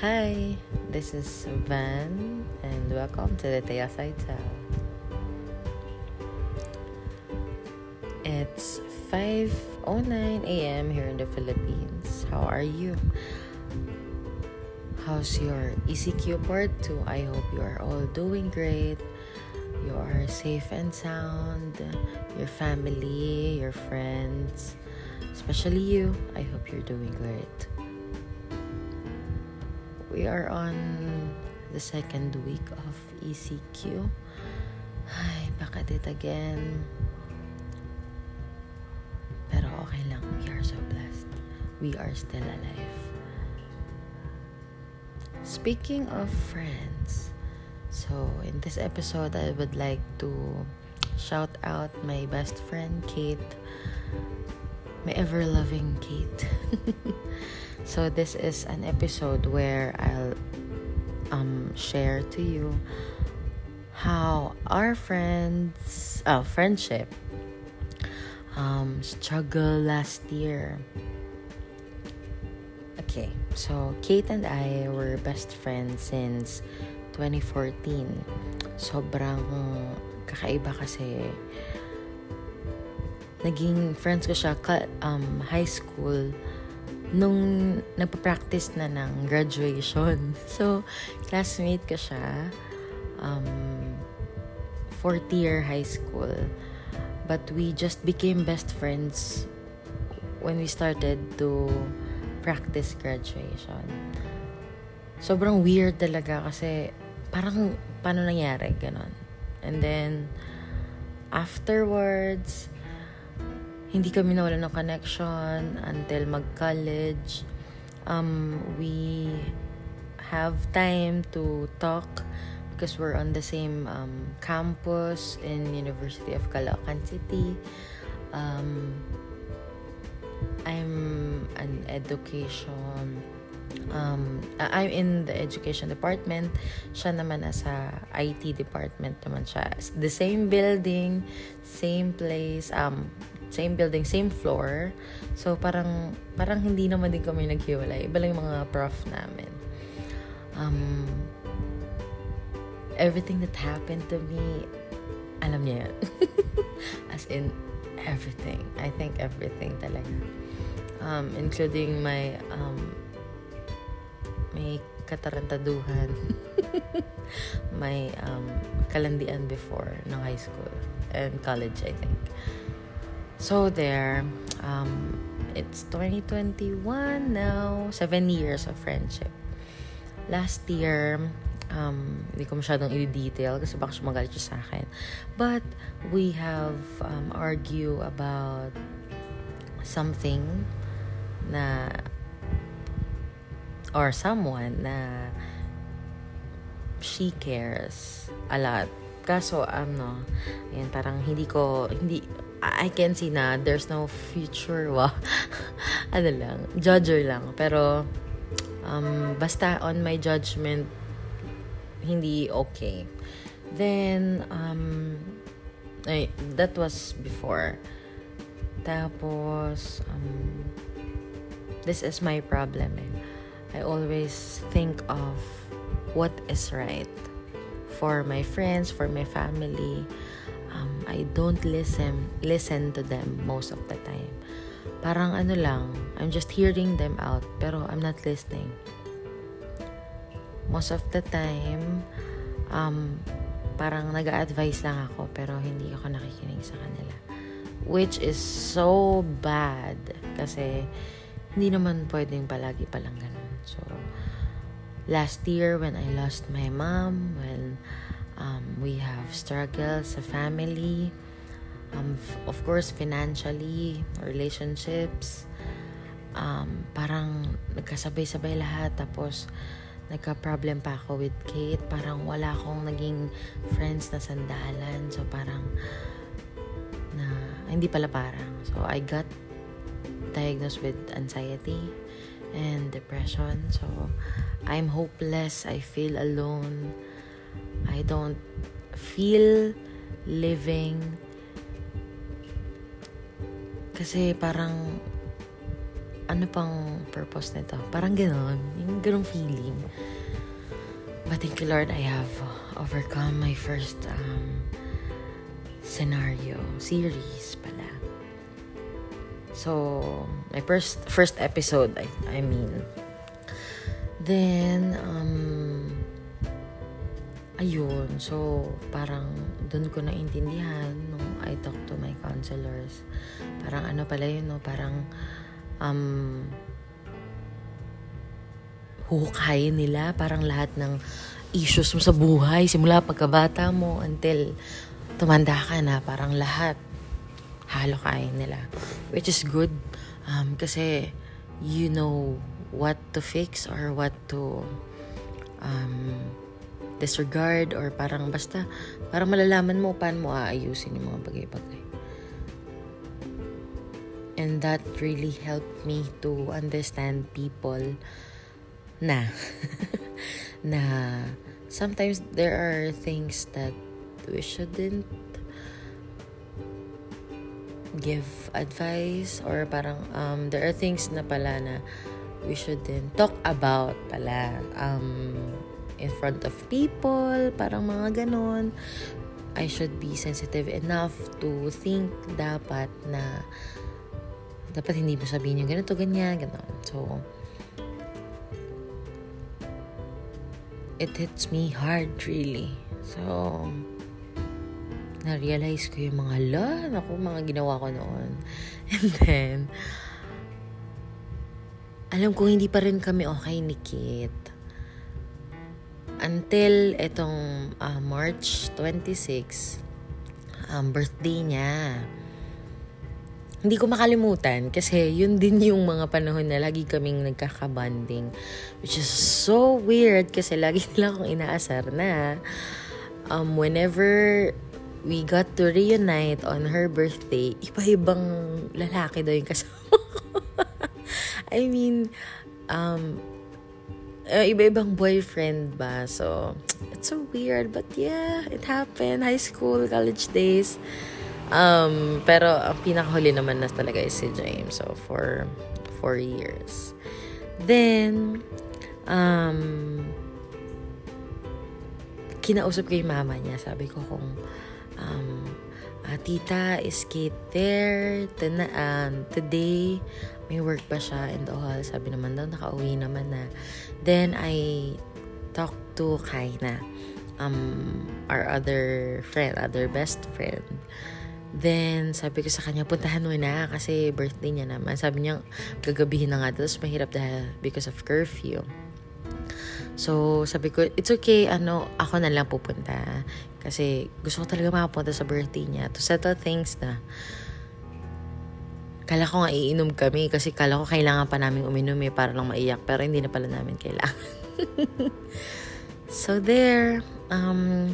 Hi, this is Van, and welcome to the Taya Saitel. It's 5.09 a.m. here in the Philippines. How are you? How's your ECQ part 2? I hope you are all doing great. You are safe and sound. Your family, your friends, especially you. I hope you're doing great. We are on the second week of ECQ. Ay, back at it again. Pero okay lang. We are so blessed. We are still alive. Speaking of friends, so in this episode, I would like to shout out my best friend, Kate. My ever loving Kate. So this is an episode where I'll um, share to you how our friends, uh, friendship, um, struggle last year. Okay, so Kate and I were best friends since 2014. Sobrang kakaiba kasi naging friends ko siya um, high school nung nagpa-practice na ng graduation. So, classmate ko siya. Um, fourth year high school. But we just became best friends when we started to practice graduation. Sobrang weird talaga kasi parang paano nangyari, ganon. And then, afterwards, hindi kami nawala ng connection until mag-college. Um, we have time to talk because we're on the same um, campus in University of Caloocan City. Um, I'm an education um, I'm in the education department. Siya naman nasa IT department naman siya. The same building, same place, um, same building, same floor. So, parang, parang hindi naman din kami naghiwalay. Iba lang yung mga prof namin. Um, everything that happened to me, alam niya yan. As in, everything. I think everything talaga. Um, including my, um, may katarantaduhan. may um, kalandian before ng high school and college, I think. So there, um, it's 2021 now. Seven years of friendship. Last year, um, hindi ko masyadong i-detail kasi baka siya magalit siya sa akin. But, we have um, argue about something na or someone na she cares a lot. Kaso, ano, yan, parang hindi ko, hindi, I can see na there's no future. Wow. ano lang, judger lang. Pero, um, basta on my judgment, hindi okay. Then, um, ay, that was before. Tapos, um, this is my problem. Eh. I always think of what is right for my friends, for my family um, I don't listen listen to them most of the time. Parang ano lang, I'm just hearing them out, pero I'm not listening. Most of the time, um, parang nag advise lang ako, pero hindi ako nakikinig sa kanila. Which is so bad, kasi hindi naman pwedeng palagi palang ganun. So, last year when I lost my mom, when um, we have struggles sa family um, of course financially relationships. Um, parang nagkasabay-sabay lahat tapos nagka-problem pa ako with Kate. Parang wala akong naging friends na sandalan. So parang na hindi pala parang. So I got diagnosed with anxiety and depression. So I'm hopeless. I feel alone I don't feel living kasi parang ano pang purpose nito? Parang gano'n. Yung gano'ng feeling. But thank you, Lord, I have overcome my first um, scenario, series pala. So, my first first episode, I, I mean. Then, um, ayun. So, parang doon ko naintindihan nung I talk to my counselors. Parang ano pala yun, no? Parang, um, huhukayin nila parang lahat ng issues mo sa buhay simula pagkabata mo until tumanda ka na parang lahat halo kain nila which is good um, kasi you know what to fix or what to um, disregard or parang basta parang malalaman mo paano mo aayusin yung mga bagay-bagay. And that really helped me to understand people na na sometimes there are things that we shouldn't give advice or parang um, there are things na pala na we shouldn't talk about pala um, in front of people, parang mga ganon. I should be sensitive enough to think dapat na dapat hindi mo sabihin yung ganito, ganyan, ganon. So, it hits me hard really. So, na-realize ko yung mga la, ako, mga ginawa ko noon. And then, alam ko hindi pa rin kami okay ni Kit until itong uh, March 26, um, birthday niya. Hindi ko makalimutan kasi yun din yung mga panahon na lagi kaming nagkakabanding. Which is so weird kasi lagi nila akong inaasar na um, whenever we got to reunite on her birthday, iba-ibang lalaki daw yung kasama ko. I mean, um, uh, iba-ibang boyfriend ba. So, it's so weird. But yeah, it happened. High school, college days. Um, pero ang pinakahuli naman na talaga is si James. So, for four years. Then, um, kinausap ko yung mama niya. Sabi ko kung, um, uh, tita, is Kate there? Tana, um, today, may work pa siya and all. Sabi naman daw, nakauwi naman na. Then, I talked to Kaina, um, our other friend, other best friend. Then, sabi ko sa kanya, puntahan mo na kasi birthday niya naman. Sabi niya, gagabihin na nga. Tapos mahirap dahil because of curfew. So, sabi ko, it's okay, ano, ako na lang pupunta. Kasi gusto ko talaga makapunta sa birthday niya to settle things na Kala ko nga iinom kami kasi kala ko kailangan pa namin uminom eh para lang maiyak. Pero hindi na pala namin kailangan. so there, um,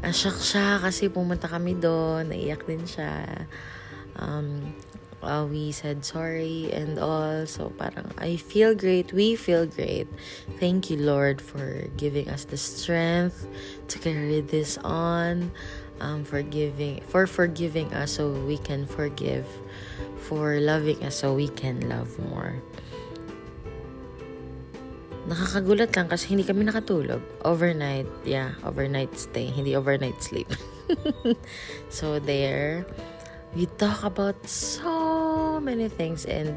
asyak siya kasi pumunta kami doon. Naiyak din siya. Um, uh, we said sorry and all. So parang I feel great. We feel great. Thank you, Lord, for giving us the strength to carry this on. Um, forgiving for forgiving us so we can forgive. For loving us so we can love more. Nakakagulat lang kasi hindi kami nakatulog. Overnight yeah overnight stay. Hindi overnight sleep. So there. We talk about so many things and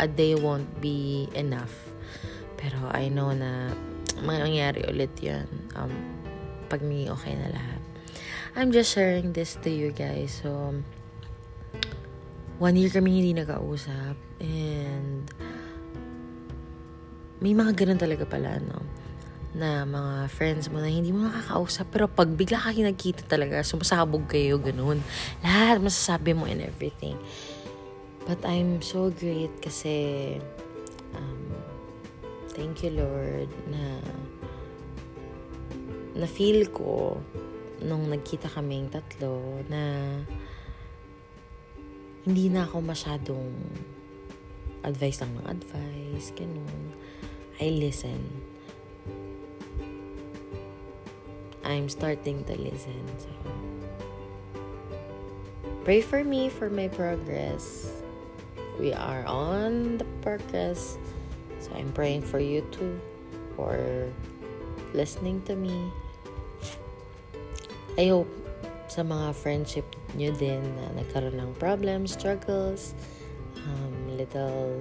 a day won't be enough pero I know na mangyayari ulit yan um, pag may okay na lahat I'm just sharing this to you guys. So, one year kami hindi nakausap. And, may mga ganun talaga pala, no? Na mga friends mo na hindi mo nakakausap. Pero pag bigla ka nagkita talaga, sumasabog kayo, ganun. Lahat masasabi mo and everything. But I'm so great kasi, um, thank you Lord na na feel ko nung nagkita kaming tatlo na hindi na ako masyadong advice lang ng advice, ganun. I listen. I'm starting to listen. So, pray for me for my progress we are on the progress. So I'm praying for you too for listening to me. I hope sa mga friendship nyo din na nagkaroon ng problems, struggles, um, little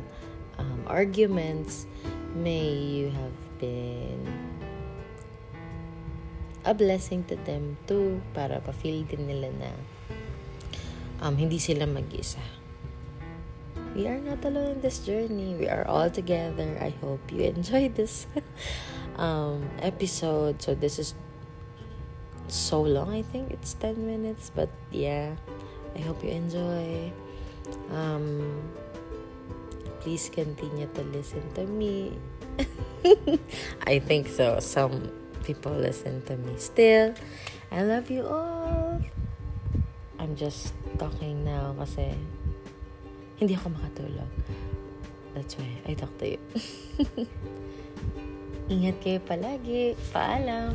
um, arguments, may you have been a blessing to them too para pa-feel din nila na um, hindi sila mag-isa. We are not alone in this journey. We are all together. I hope you enjoy this um, episode. So this is so long. I think it's 10 minutes. But yeah, I hope you enjoy. Um, please continue to listen to me. I think so. Some people listen to me still. I love you all. I'm just talking now kasi hindi ako makatulog. That's why I talk to you. Ingat kayo palagi. Paalam.